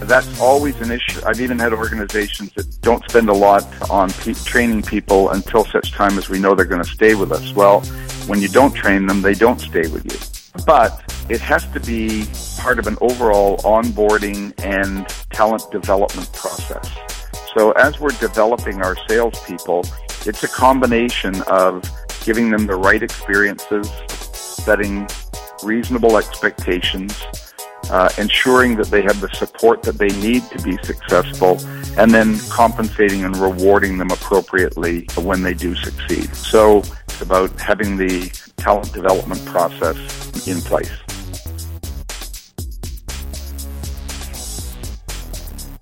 that's always an issue. I've even had organizations that don't spend a lot on pe- training people until such time as we know they're going to stay with us. Well, when you don't train them, they don't stay with you. But it has to be part of an overall onboarding and talent development process. So as we're developing our salespeople, it's a combination of giving them the right experiences, setting reasonable expectations, uh, ensuring that they have the support that they need to be successful, and then compensating and rewarding them appropriately when they do succeed. So it's about having the talent development process in place.